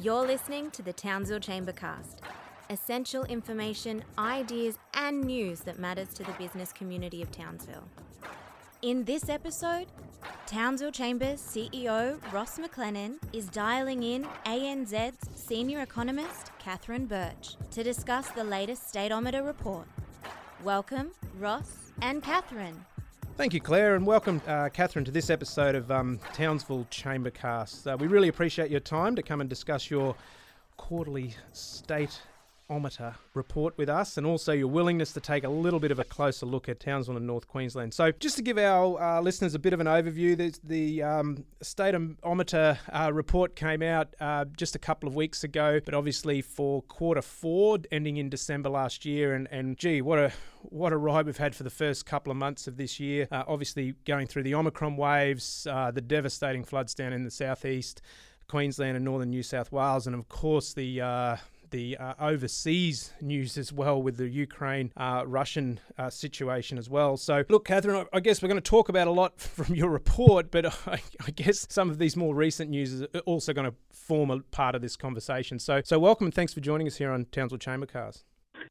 You're listening to the Townsville Chambercast. Essential information, ideas, and news that matters to the business community of Townsville. In this episode, Townsville Chambers CEO Ross McLennan is dialing in ANZ's senior economist Catherine Birch to discuss the latest Stateometer report. Welcome, Ross and Catherine. Thank you, Claire, and welcome, uh, Catherine, to this episode of um, Townsville Chambercast. Uh, we really appreciate your time to come and discuss your quarterly state ometer report with us and also your willingness to take a little bit of a closer look at Townsville and North Queensland. So, just to give our uh, listeners a bit of an overview, the um, state ometer uh, report came out uh, just a couple of weeks ago, but obviously for quarter four, ending in December last year. And, and gee, what a what a ride we've had for the first couple of months of this year. Uh, obviously, going through the Omicron waves, uh, the devastating floods down in the southeast. Queensland and northern New South Wales, and of course the uh, the uh, overseas news as well with the Ukraine uh, Russian uh, situation as well. So, look, Catherine, I guess we're going to talk about a lot from your report, but I, I guess some of these more recent news is also going to form a part of this conversation. So, so welcome and thanks for joining us here on Townsville Chambercast.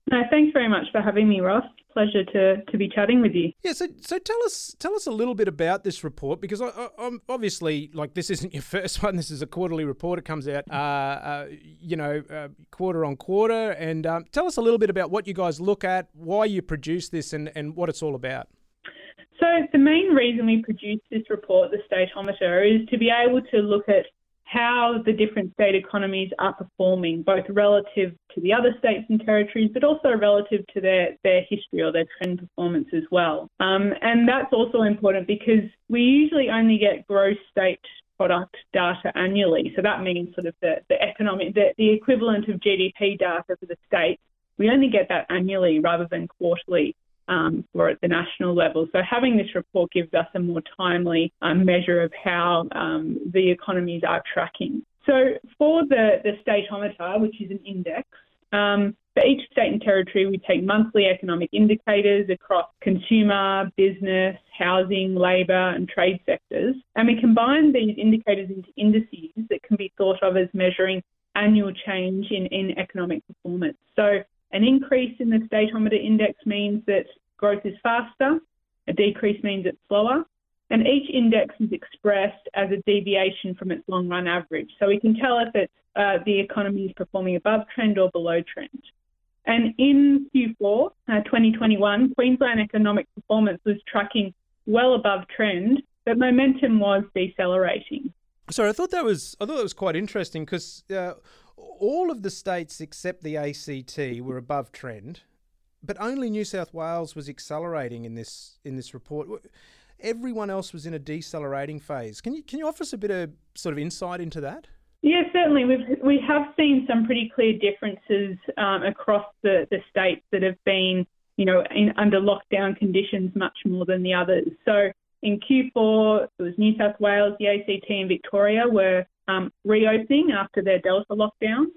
No, thanks very much for having me, Ross. Pleasure to, to be chatting with you. Yeah, so so tell us tell us a little bit about this report because I, am obviously like this isn't your first one. This is a quarterly report. It comes out, uh, uh, you know, uh, quarter on quarter. And um, tell us a little bit about what you guys look at, why you produce this, and and what it's all about. So the main reason we produce this report, the Stateometer, is to be able to look at how the different state economies are performing, both relative to the other states and territories, but also relative to their, their history or their trend performance as well. Um, and that's also important because we usually only get gross state product data annually. So that means sort of the, the economic, the, the equivalent of GDP data for the state. We only get that annually rather than quarterly um, for at the national level. So having this report gives us a more timely um, measure of how um, the economies are tracking. So for the, the stateometer, which is an index, um, for each state and territory, we take monthly economic indicators across consumer, business, housing, labour, and trade sectors, and we combine these indicators into indices that can be thought of as measuring annual change in, in economic performance. So an increase in the stateometer index means that growth is faster, a decrease means it's slower, and each index is expressed as a deviation from its long run average. So we can tell if it's, uh, the economy is performing above trend or below trend. And in Q4 uh, 2021, Queensland economic performance was tracking well above trend, but momentum was decelerating. Sorry, I thought that was I thought that was quite interesting because uh, all of the states except the ACT were above trend, but only New South Wales was accelerating in this in this report. Everyone else was in a decelerating phase. Can you can you offer us a bit of sort of insight into that? Yeah, certainly. We've we have seen some pretty clear differences um, across the, the states that have been, you know, in, under lockdown conditions much more than the others. So in Q4, it was New South Wales, the ACT, and Victoria were um, reopening after their Delta lockdowns.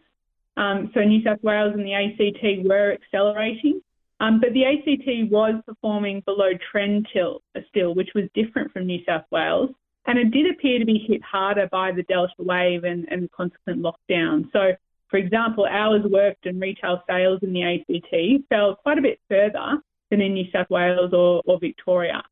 Um, so New South Wales and the ACT were accelerating. Um, but the ACT was performing below trend till, still, which was different from New South Wales. And it did appear to be hit harder by the Delta wave and, and the consequent lockdown. So, for example, hours worked and retail sales in the ACT fell quite a bit further than in New South Wales or, or Victoria.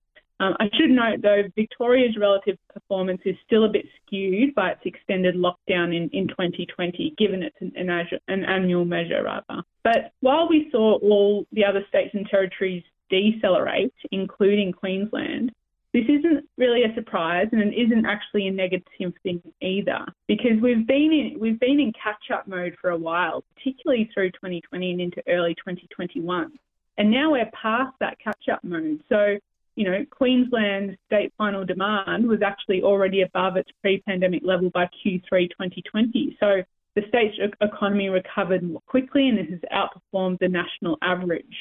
Um, I should note, though, Victoria's relative performance is still a bit skewed by its extended lockdown in, in 2020, given it's an, an, an annual measure, rather. But while we saw all the other states and territories decelerate, including Queensland, this isn't really a surprise, and it isn't actually a negative thing either, because we've been in we've been in catch-up mode for a while, particularly through 2020 and into early 2021, and now we're past that catch-up mode. So you know, Queensland state final demand was actually already above its pre-pandemic level by Q3 2020. So the state's economy recovered more quickly and it has outperformed the national average.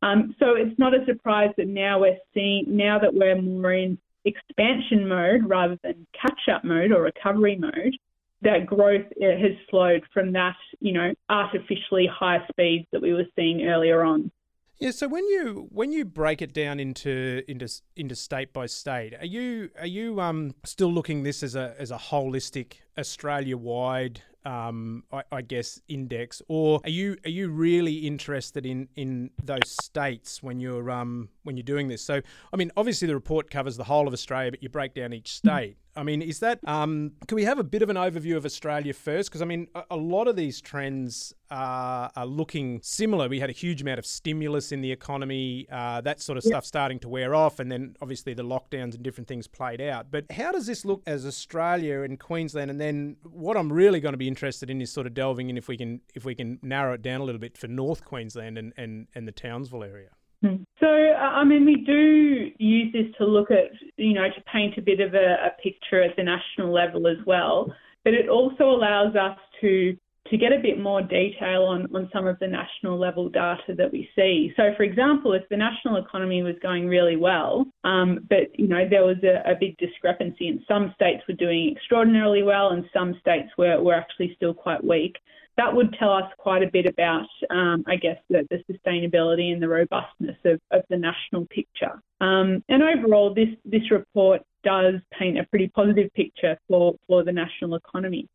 Um, so it's not a surprise that now we're seeing, now that we're more in expansion mode rather than catch-up mode or recovery mode, that growth uh, has slowed from that, you know, artificially high speeds that we were seeing earlier on. Yeah, so when you when you break it down into into into state by state, are you are you um still looking this as a as a holistic Australia wide um, I, I, guess, index, or are you are you really interested in in those states when you're um when you're doing this? So, I mean, obviously the report covers the whole of Australia, but you break down each state. I mean, is that um, can we have a bit of an overview of Australia first? Because I mean, a, a, lot of these trends are, are, looking similar. We had a huge amount of stimulus in the economy, uh, that sort of stuff starting to wear off, and then obviously the lockdowns and different things played out. But how does this look as Australia and Queensland? And then what I'm really going to be interested in is sort of delving in if we can if we can narrow it down a little bit for North Queensland and and, and the Townsville area. Hmm. So, I mean, we do use this to look at, you know, to paint a bit of a, a picture at the national level as well. But it also allows us to to get a bit more detail on, on some of the national level data that we see. So, for example, if the national economy was going really well, um, but you know there was a, a, big discrepancy, and some states were doing extraordinarily well, and some states were, were actually still quite weak that would tell us quite a bit about, um, I guess, the, the, sustainability and the robustness of, of the national picture. Um, and overall, this, this report does paint a pretty positive picture for, for the national economy.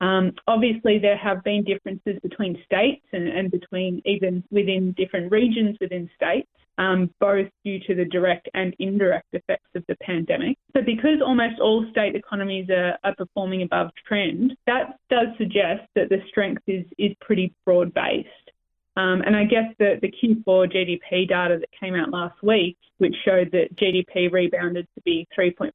Um, obviously, there have been differences between states and, and between even within different regions within states um, both due to the direct and indirect effects of the pandemic. So, because almost all state economies are, are performing above trend, that does suggest that the strength is, is pretty broad based. Um, and I guess the, the Q4 GDP data that came out last week, which showed that GDP rebounded to be 3.4%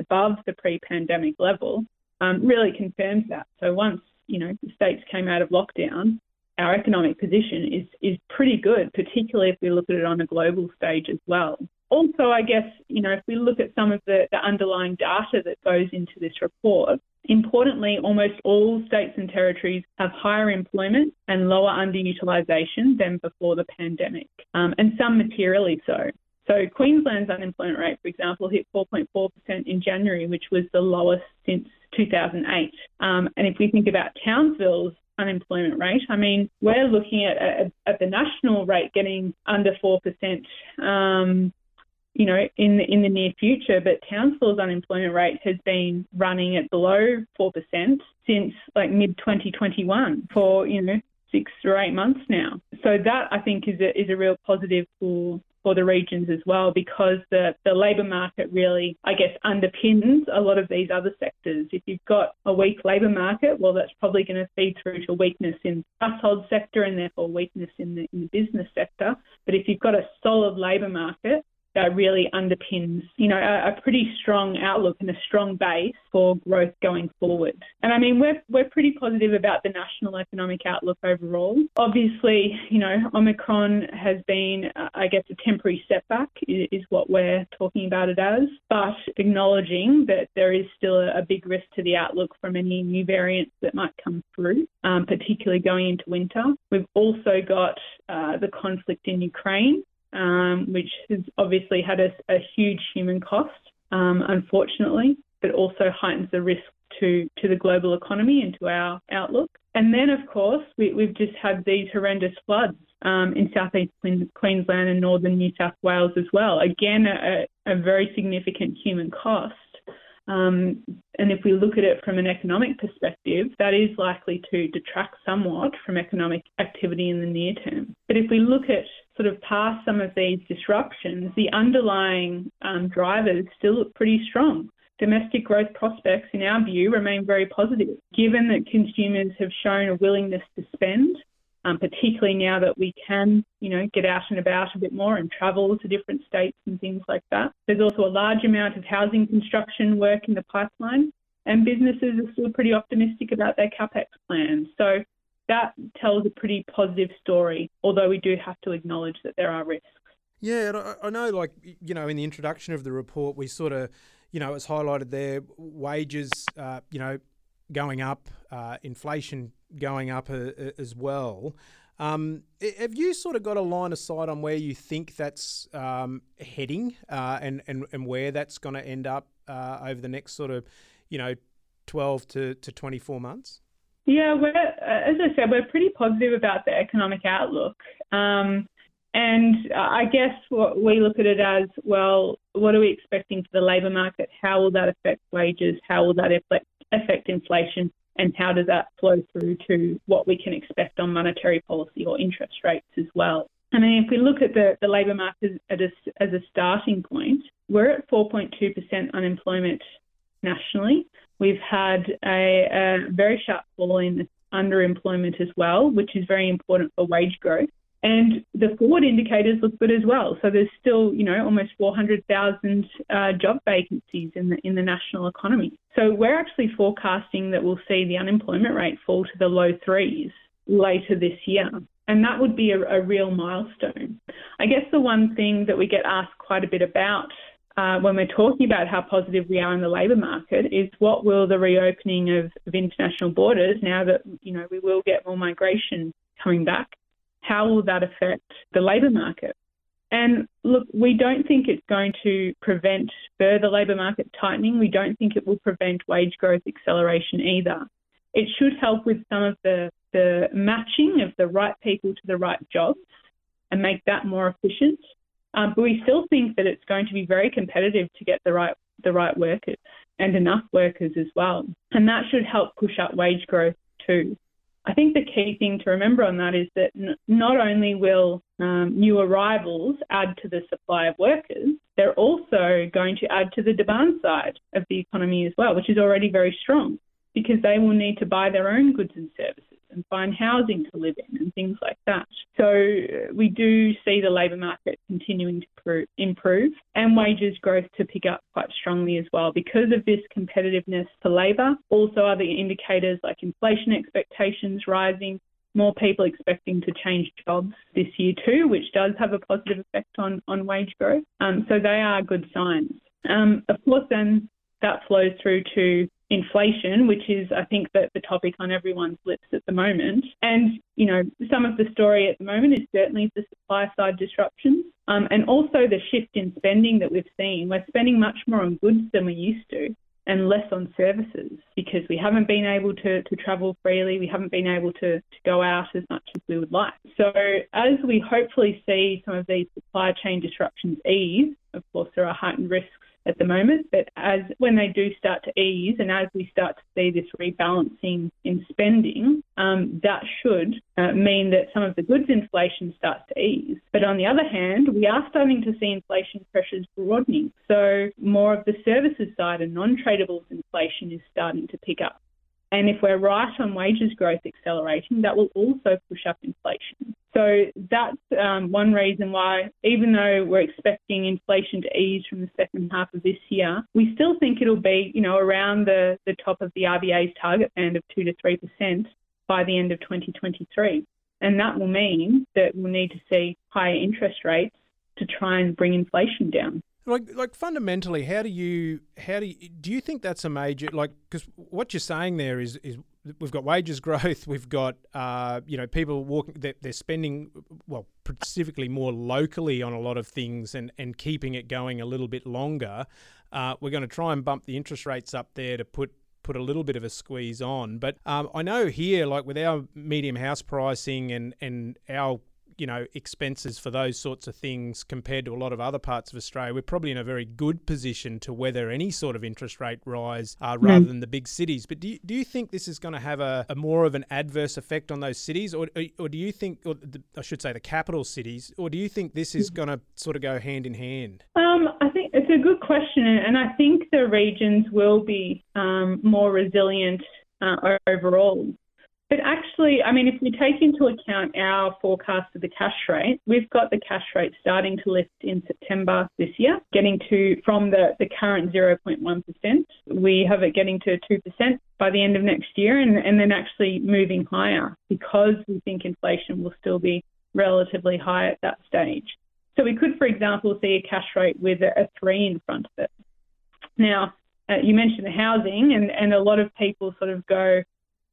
above the pre pandemic level, um, really confirms that. So once you know states came out of lockdown, our economic position is is pretty good, particularly if we look at it on a global stage as well. Also, I guess, you know, if we look at some of the, the underlying data that goes into this report, importantly, almost all states and territories have higher employment and lower underutilisation than before the pandemic, um, and some materially so. So Queensland's unemployment rate, for example, hit 4.4% in January, which was the lowest since 2008. Um, and if we think about Townsville's unemployment rate. I mean, we're looking at, at, at the national rate getting under 4%. Um, you know, in the, in the near future, but Townsville's unemployment rate has been running at below 4% since like mid 2021 for, you know, six or eight months now. So that I think is a, is a real positive for for the regions as well because the, the labour market really, I guess, underpins a lot of these other sectors. If you've got a weak labour market, well, that's probably going to feed through to weakness in the household sector and therefore weakness in the, in the business sector. But if you've got a solid labour market, that really underpins, you know, a, a, pretty strong outlook and a strong base for growth going forward. And I mean, we're we're pretty positive about the national economic outlook overall. Obviously, you know, Omicron has been, I guess, a temporary setback is, is, what we're talking about it as, but acknowledging that there is still a, a big risk to the outlook from any new variants that might come through, um, particularly going into winter. We've also got uh, the conflict in Ukraine um, which has obviously had a, a huge human cost, um, unfortunately, but also heightens the risk to, to the global economy and to our outlook. And then, of course, we, have just had these horrendous floods um, in southeast Queensland and northern New South Wales as well. Again, a, a very significant human cost. Um, and if we look at it from an economic perspective, that is likely to detract somewhat from economic activity in the near term. But if we look at sort of past some of these disruptions, the underlying um, drivers still look pretty strong. Domestic growth prospects, in our view, remain very positive, given that consumers have shown a willingness to spend, um, particularly now that we can, you know, get out and about a bit more and travel to different states and things like that. There's also a large amount of housing construction work in the pipeline, and businesses are still pretty optimistic about their capex plans. So that tells a pretty positive story, although we do have to acknowledge that there are risks. Yeah, and I, I know, like, you know, in the introduction of the report, we sort of, you know, it's highlighted there wages, uh, you know, going up, uh, inflation going up uh, uh, as well. Um, have you sort of got a line of sight on where you think that's um, heading uh, and, and, and where that's going to end up uh, over the next sort of, you know, 12 to, to 24 months? Yeah, we're, as I said, we're pretty positive about the economic outlook. Um, and I guess what we look at it as well, what are we expecting for the labour market? How will that affect wages? How will that affect, affect inflation and how does that flow through to what we can expect on monetary policy or interest rates as well. I mean, if we look at the, the labour market as a, as a starting point, we're at 4.2% unemployment nationally. We've had a, a very sharp fall in underemployment as well, which is very important for wage growth. And the forward indicators look good as well. So there's still, you know, almost 400,000 uh, job vacancies in the in the national economy. So we're actually forecasting that we'll see the unemployment rate fall to the low threes later this year. And that would be a, a real milestone. I guess the one thing that we get asked quite a bit about uh, when we're talking about how positive we are in the labour market is what will the reopening of, of international borders now that you know we will get more migration coming back how will that affect the labour market? And look, we don't think it's going to prevent further labour market tightening. We don't think it will prevent wage growth acceleration either. It should help with some of the, the matching of the right people to the right jobs and make that more efficient. Um, but we still think that it's going to be very competitive to get the right the right workers and enough workers as well. And that should help push up wage growth too. I think the key thing to remember on that is that n- not only will um, new arrivals add to the supply of workers, they're also going to add to the demand side of the economy as well, which is already very strong because they will need to buy their own goods and services and find housing to live in and things like that. So uh, we do see the labour market continuing to improve and wages growth to pick up quite strongly as well because of this competitiveness for labour. Also, other indicators like inflation expectations rising, more people expecting to change jobs this year too, which does have a positive effect on, on wage growth. Um, so they are good signs. Um, of course, then that flows through to inflation, which is, I think, the, the topic on everyone's lips at the moment. And, you know, some of the story at the moment is certainly the supply side disruptions um, and also the shift in spending that we've seen. We're spending much more on goods than we used to and less on services because we haven't been able to, to travel freely, we haven't been able to, to go out as much as we would like. So, as we hopefully see some of these supply chain disruptions ease, of course, there are heightened risks at the moment. But as when they do start to ease, and as we start to see this rebalancing in spending, um, that should uh, mean that some of the goods inflation starts to ease. But on the other hand, we are starting to see inflation pressures broadening. So more of the services side and non-tradables inflation is starting to pick up. And if we're right on wages growth accelerating, that will also push up inflation. So that's um, one reason why, even though we're expecting inflation to ease from the second half of this year, we still think it'll be, you know, around the, the top of the RBA's target band of two to three percent by the end of 2023. And that will mean that we'll need to see higher interest rates to try and bring inflation down. Like, like fundamentally, how do you, how do you, do you think that's a major, like, because what you're saying there is, is we've got wages growth, we've got, uh, you know, people walking, they're, they're, spending, well, specifically more locally on a lot of things and, and keeping it going a little bit longer. Uh, we're going to try and bump the interest rates up there to put put a little bit of a squeeze on. But um, I know here, like with our medium house pricing and and our you know expenses for those sorts of things compared to a lot of other parts of Australia, we're probably in a very good position to weather any sort of interest rate rise uh, hmm. rather mm. than the big cities. But do you, do you think this is going to have a, a, more of an adverse effect on those cities, or or do you think, or the, I should say, the capital cities, or do you think this is going to sort of go hand in hand? Um, I think it's a good question, and I think the regions will be um, more resilient uh, overall. But actually, I mean, if we take into account our forecast of the cash rate, we've got the cash rate starting to lift in September this year, getting to from the, the current 0.1%. We have it getting to 2% by the end of next year and, and then actually moving higher because we think inflation will still be relatively high at that stage. So we could, for example, see a cash rate with a, a three in front of it. Now, uh, you mentioned the housing, and, and a lot of people sort of go,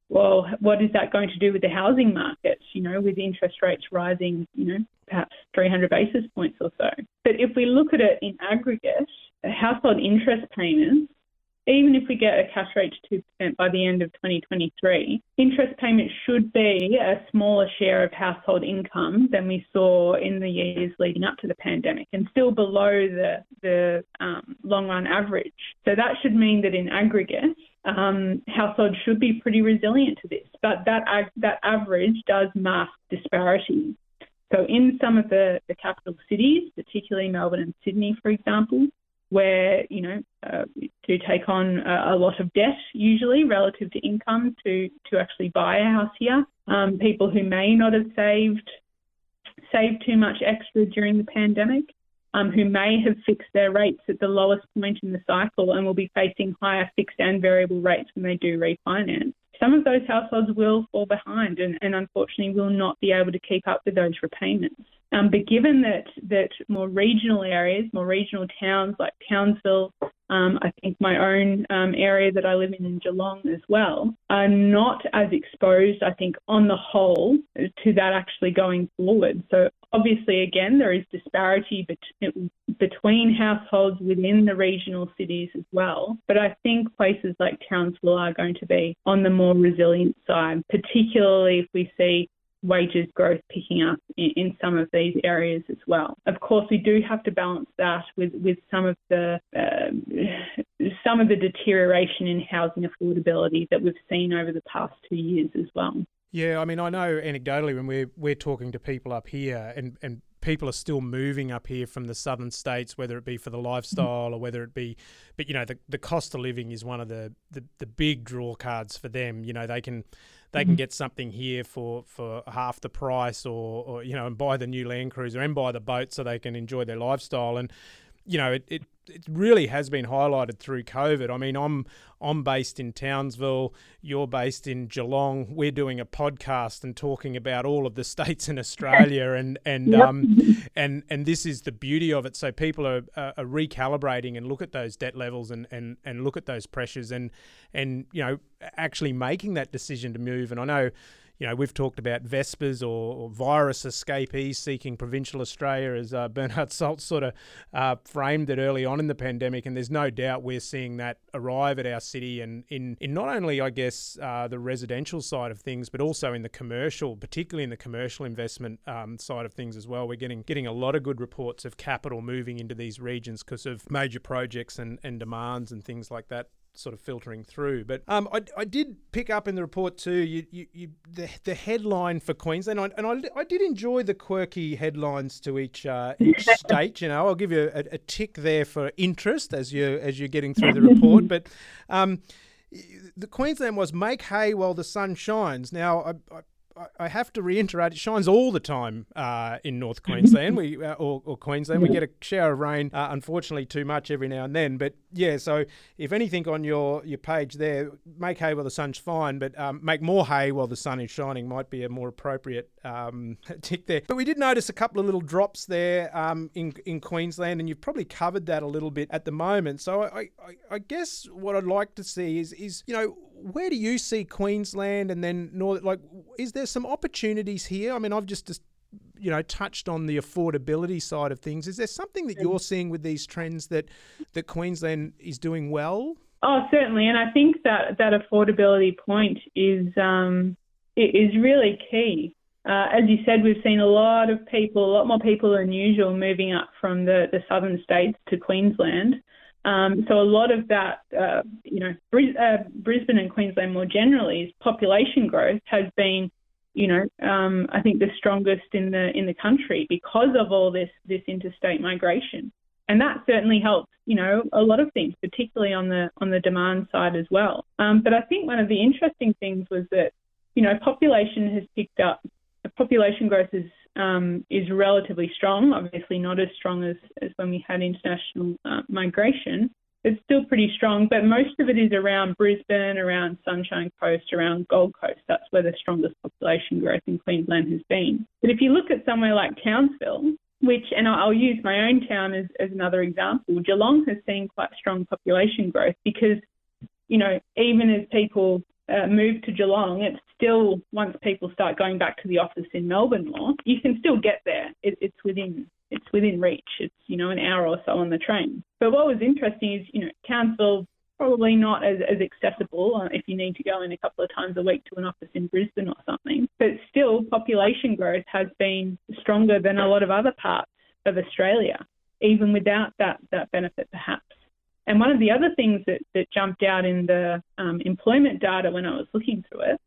well, what is that going to do with the housing market, you know, with interest rates rising, you know, perhaps 300 basis points or so. But if we look at it in aggregate, household interest payments even if we get a cash rate to 2% by the end of 2023, interest payments should be a smaller share of household income than we saw in the years leading up to the pandemic and still below the, the um, long run average. So that should mean that in aggregate, um, households should be pretty resilient to this, but that that average does mask disparities. So in some of the, the capital cities, particularly Melbourne and Sydney, for example, where you know uh, to take on a, a, lot of debt usually relative to income to to actually buy a house here. Um, people who may not have saved saved too much extra during the pandemic, um, who may have fixed their rates at the lowest point in the cycle and will be facing higher fixed and variable rates when they do refinance some of those households will fall behind and, and unfortunately will not be able to keep up with those repayments. Um, but given that that more regional areas, more regional towns like Townsville, um, I think my own um, area that I live in in Geelong as well, are not as exposed, I think, on the whole, to that actually going forward. So obviously, again, there is disparity bet- between households within the regional cities as well. But I think places like Townsville are going to be on the more resilient side, particularly if we see wages growth picking up in, in, some of these areas as well. Of course, we do have to balance that with, with some of the uh, some of the deterioration in housing affordability that we've seen over the past two years as well. Yeah, I mean, I know anecdotally when we're we're talking to people up here, and and people are still moving up here from the southern states, whether it be for the lifestyle or whether it be, but you know, the, the cost of living is one of the, the, the big draw cards for them. You know, they can they can mm-hmm. get something here for, for half the price or, or, you know, and buy the new Land Cruiser and buy the boat so they can enjoy their lifestyle. And, you know, it, it, it really has been highlighted through COVID. I mean, I'm I'm based in Townsville. You're based in Geelong. We're doing a podcast and talking about all of the states in Australia, and and yep. um, and and this is the beauty of it. So people are, are recalibrating and look at those debt levels and, and and look at those pressures and and you know actually making that decision to move. And I know you know, we've talked about VESPAs or, or virus escapees seeking provincial Australia, as uh, Bernard Salt sort of uh, framed it early on in the pandemic. And there's no doubt we're seeing that arrive at our city and in, in not only, I guess, uh, the residential side of things, but also in the commercial, particularly in the commercial investment um, side of things as well. We're getting getting a lot of good reports of capital moving into these regions because of major projects and, and demands and things like that sort of filtering through. But um, I, I did pick up in the report too. You, you, you the, the headline for Queensland, and, I, and I, I did enjoy the quirky headlines to each uh, each state. You know, I'll give you a, a, tick there for interest as you as you're getting through the report. But um, the Queensland was make hay while the sun shines. Now, I, I I have to reiterate, it shines all the time uh, in North Queensland, we uh, or, or, Queensland. We get a shower of rain, uh, unfortunately, too much every now and then. But yeah, so if anything on your, your page there, make hay while the sun's fine, but um, make more hay while the sun is shining might be a more appropriate um, tick there. But we did notice a couple of little drops there um, in in Queensland, and you've probably covered that a little bit at the moment. So I, I, I guess what I'd like to see is is you know where do you see Queensland and then North? Like, is there some opportunities here? I mean, I've just, you know touched on the affordability side of things. Is there something that you're seeing with these trends that that Queensland is doing well? Oh, certainly, and I think that that affordability point is um, is really key. Uh, as you said, we've seen a lot of people, a lot more people than usual, moving up from the, the southern states to Queensland. Um, so a lot of that, uh, you know, uh, Brisbane and Queensland more generally, is population growth has been, you know, um, I think the strongest in the in the country because of all this this interstate migration, and that certainly helps, you know, a lot of things, particularly on the on the demand side as well. Um, but I think one of the interesting things was that, you know, population has picked up. Population growth is um, is relatively strong, obviously not as strong as, as when we had international uh, migration. It's still pretty strong, but most of it is around Brisbane, around Sunshine Coast, around Gold Coast. That's where the strongest population growth in Queensland has been. But if you look at somewhere like Townsville, which, and I'll use my own town as, as another example, Geelong has seen quite strong population growth because, you know, even as people uh, move to Geelong, it's still once people start going back to the office in Melbourne more, you can still get there. It, it's within it's within reach. It's you know an hour or so on the train. But what was interesting is you know Townsville probably not as, as accessible uh, if you need to go in a couple of times a week to an office in Brisbane or something. But still, population growth has been stronger than a lot of other parts of Australia, even without that, that benefit perhaps. And one of the other things that, that jumped out in the um, employment data when I was looking through it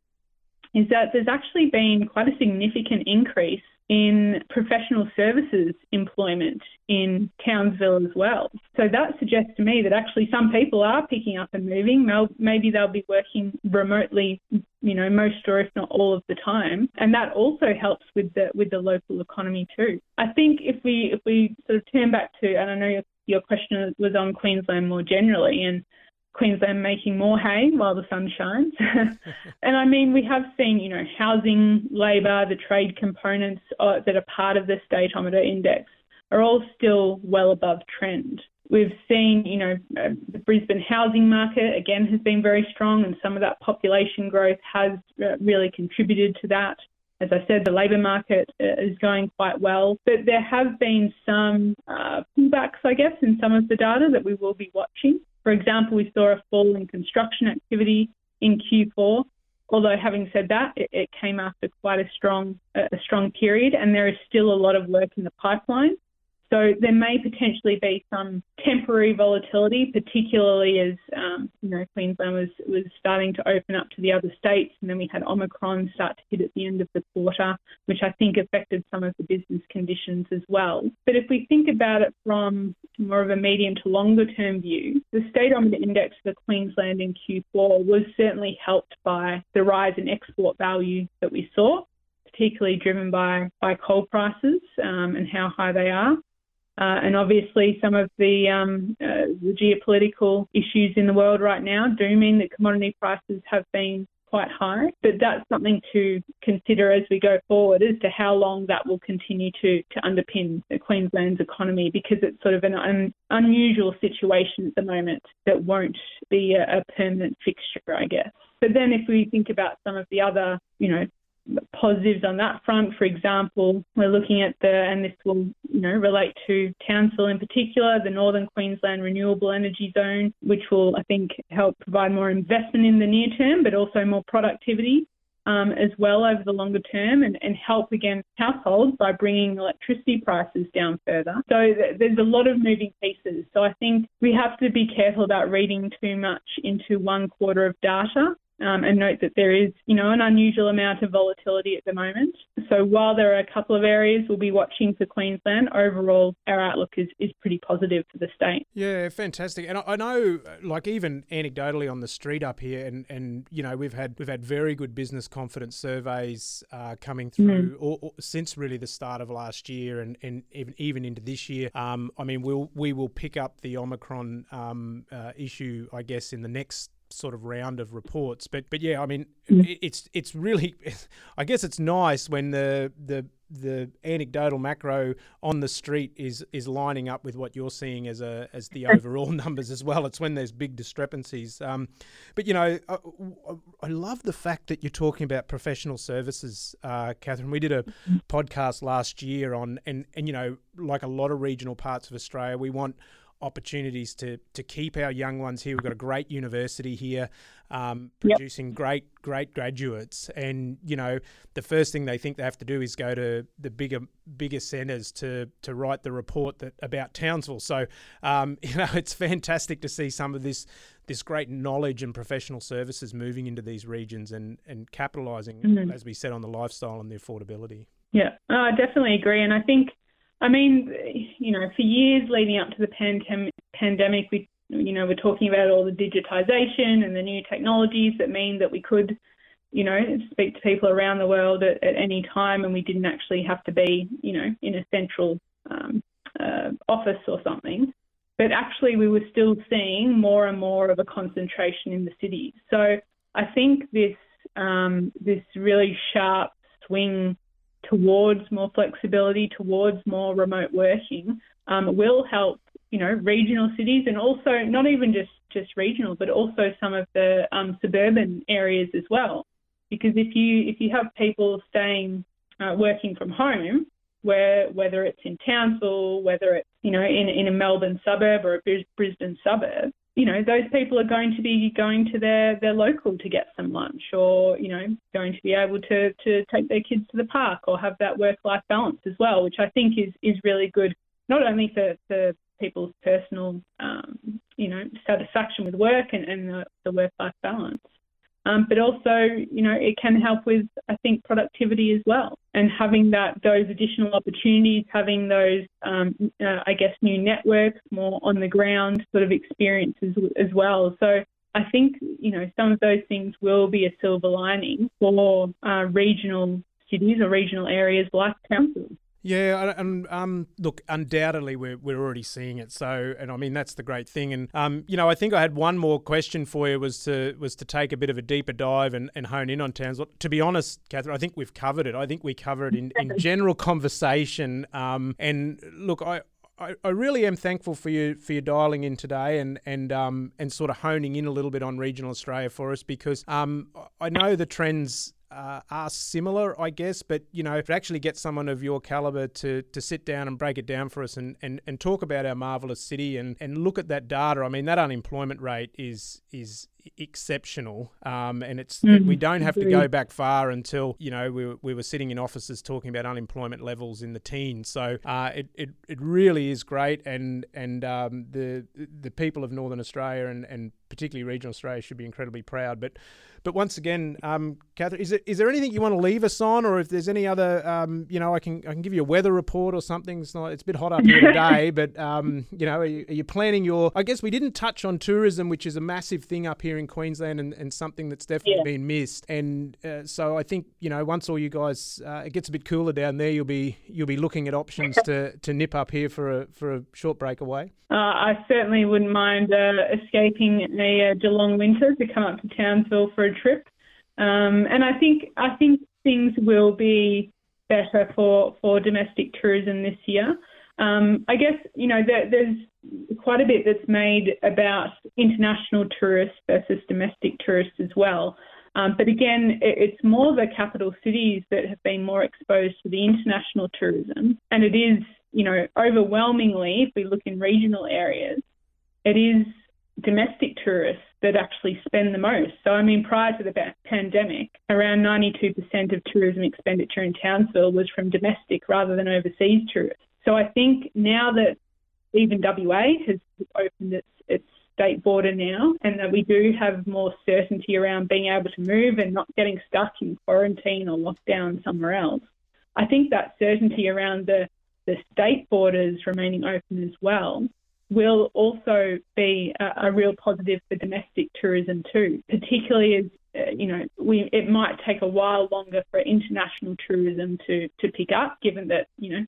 is that there's actually been quite a significant increase in professional services employment in Townsville as well. So that suggests to me that actually some people are picking up and moving. Maybe they'll be working remotely, you know, most or if not all of the time, and that also helps with the with the local economy too. I think if we if we sort of turn back to, and I know your your question was on Queensland more generally, and Queensland making more hay while the sun shines. and I mean, we have seen, you know, housing, labour, the trade components uh, that are part of the Stateometer index are all still well above trend. We've seen, you know, uh, the Brisbane housing market again has been very strong, and some of that population growth has uh, really contributed to that. As I said, the labour market uh, is going quite well, but there have been some uh, pullbacks, I guess, in some of the data that we will be watching. For example, we saw a fall in construction activity in Q4. Although having said that, it, it came after quite a strong a strong period, and there is still a lot of work in the pipeline. So there may potentially be some temporary volatility, particularly as um, you know Queensland was was starting to open up to the other states, and then we had Omicron start to hit at the end of the quarter, which I think affected some of the business conditions as well. But if we think about it from more of a medium to longer term view, the Stateometer index for Queensland in Q4 was certainly helped by the rise in export value that we saw particularly driven by, by coal prices um, and how high they are. Uh, and obviously, some of the, um, uh, the geopolitical issues in the world right now do mean that commodity prices have been quite high. But that's something to consider as we go forward as to how long that will continue to, to underpin Queensland's economy because it's sort of an un, unusual situation at the moment that won't be a, a permanent fixture, I guess. But then if we think about some of the other, you know, positives on that front. For example, we're looking at the, and this will, you know, relate to Townsville in particular, the Northern Queensland Renewable Energy Zone, which will, I think, help provide more investment in the near term, but also more productivity. Um, as well over the longer term and, and help again households by bringing electricity prices down further. So th- there's a lot of moving pieces. So I think we have to be careful about reading too much into one quarter of data um, and note that there is, you know, an unusual amount of volatility at the moment. So while there are a couple of areas we'll be watching for Queensland, overall our outlook is, is pretty positive for the state. Yeah, fantastic. And I, I know, like even anecdotally on the street up here, and, and you know we've had we've had very good business confidence surveys uh, coming through mm. or, or since really the start of last year, and, and even even into this year. Um, I mean, we'll we will pick up the Omicron um, uh, issue, I guess, in the next sort of round of reports. But but yeah, I mean, mm. it's it's really, I guess it's nice when the the the anecdotal macro on the street is is lining up with what you're seeing as a as the overall numbers as well. It's when there's big discrepancies. Um, but you know, I, I, love the fact that you're talking about professional services, uh, Catherine. We did a mm-hmm. podcast last year on and and you know, like a lot of regional parts of Australia, we want opportunities to to keep our young ones here. We've got a great university here, um, producing yep. great great graduates, and you know the first thing they think they have to do is go to the bigger bigger centres to to write the report that about Townsville. So um, you know it's fantastic to see some of this this great knowledge and professional services moving into these regions and and capitalising, mm-hmm. as we said, on the lifestyle and the affordability. Yeah, I definitely agree, and I think I mean, you know, for years leading up to the pandem- pandemic, we, you know, we're talking about all the digitization and the new technologies that mean that we could, you know, speak to people around the world at, at any time, and we didn't actually have to be, you know, in a central um, uh, office or something. But actually, we were still seeing more and more of a concentration in the cities. So I think this um, this really sharp swing towards more flexibility, towards more remote working, um, will help, you know, regional cities and also not even just, just regional, but also some of the um, suburban areas as well. Because if you if you have people staying uh, working from home, where whether it's in Townsville, whether it's you know in in a Melbourne suburb or a Brisbane suburb, you know, those people are going to be going to their, their local to get some lunch or, you know, going to be able to, to take their kids to the park or have that work life balance as well, which I think is, is really good, not only for, for people's personal, um, you know, satisfaction with work and, and the, the work life balance, um, but also, you know, it can help with, I think, productivity as well. And having that those additional opportunities, having those, um, uh, I guess, new networks, more on the ground sort of experiences as well. So I think, you know, some of those things will be a silver lining for uh, regional cities or regional areas like Townsville. Yeah, and um, look, undoubtedly we're we're already seeing it. So, and I mean that's the great thing. And um, you know, I think I had one more question for you was to was to take a bit of a deeper dive and, and hone in on Townsville. To be honest, Catherine, I think we've covered it. I think we covered it in, in general conversation. Um, and look, I, I, I really am thankful for you for your dialing in today and and um and sort of honing in a little bit on regional Australia for us because um I know the trends uh, are similar, I guess. But you know, to actually get someone of your caliber to to sit down and break it down for us and, and, and talk about our marvelous city and, and look at that data. I mean, that unemployment rate is is exceptional, um, and it's mm, we don't have to go back far until you know we, we were sitting in offices talking about unemployment levels in the teens. So uh, it, it it really is great, and and um, the the people of Northern Australia and, and particularly regional Australia should be incredibly proud. But but once again, um, Catherine, is, it, is there anything you want to leave us on, or if there's any other, um, you know, I can I can give you a weather report or something. It's not it's a bit hot up here today, but um, you know, are you, are you, planning your? I guess we didn't touch on tourism, which is a massive thing up here in Queensland, and, and something that's definitely yeah. been missed. And uh, so I think you know, once all you guys, uh, it gets a bit cooler down there, you'll be you'll be looking at options to to nip up here for a for a short break away. Uh, I certainly wouldn't mind uh, escaping a uh, Geelong winter to come up to Townsville for a trip. Um, and I think I think things will be better for, for domestic tourism this year. Um, I guess you know there, there's quite a bit that's made about international tourists versus domestic tourists as well. Um, but again, it, it's more the capital cities that have been more exposed to the international tourism, and it is you know overwhelmingly, if we look in regional areas, it is domestic tourists that actually spend the most. So, I mean, prior to the pandemic, around 92% of tourism expenditure in Townsville was from domestic rather than overseas tourists. So, I think now that even WA has opened its, its state border now and that we do have more certainty around being able to move and not getting stuck in quarantine or lockdown somewhere else, I think that certainty around the, the state borders remaining open as well will also be a, a real positive for domestic tourism too, particularly as uh, you know, we it might take a while longer for international tourism to to pick up, given that you know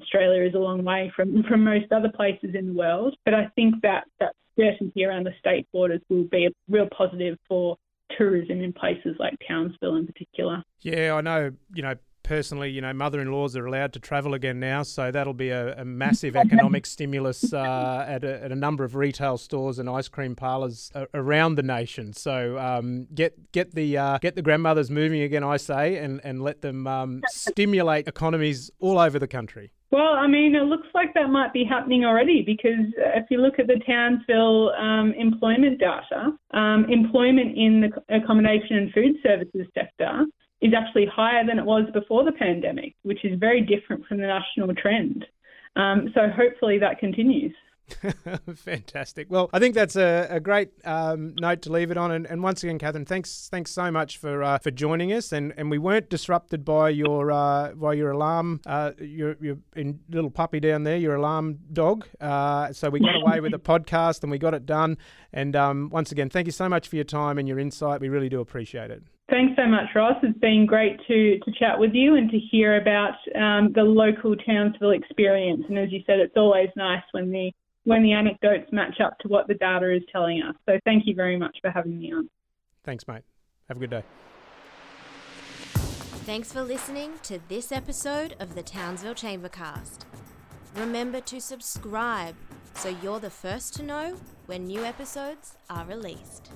Australia is a long way from from most other places in the world. But I think that that certainty around the state borders will be a real positive for tourism in places like Townsville in particular. Yeah, I know. You know, personally, you know, mother-in-laws are allowed to travel again now, so that'll be a, a massive economic stimulus uh, at, a, at, a, number of retail stores and ice cream parlours around the nation. So um, get get the uh, get the grandmothers moving again, I say, and and let them um, stimulate economies all over the country. Well, I mean, it looks like that might be happening already because if you look at the Townsville um, employment data, um, employment in the accommodation and food services sector is actually higher than it was before the pandemic, which is very different from the national trend. Um, so hopefully that continues. Fantastic. Well, I think that's a, a great um, note to leave it on. And, and, once again, Catherine, thanks thanks so much for uh, for joining us. And, and we weren't disrupted by your uh, by your alarm, uh, your your little puppy down there, your alarm dog. Uh, so we got away with the podcast and we got it done. And um, once again, thank you so much for your time and your insight. We really do appreciate it. Thanks so much, Ross. It's been great to, to chat with you and to hear about um, the local Townsville experience. And as you said, it's always nice when the when the anecdotes match up to what the data is telling us. So thank you very much for having me on. Thanks, mate. Have a good day. Thanks for listening to this episode of the Townsville Chambercast. Remember to subscribe so you're the first to know when new episodes are released.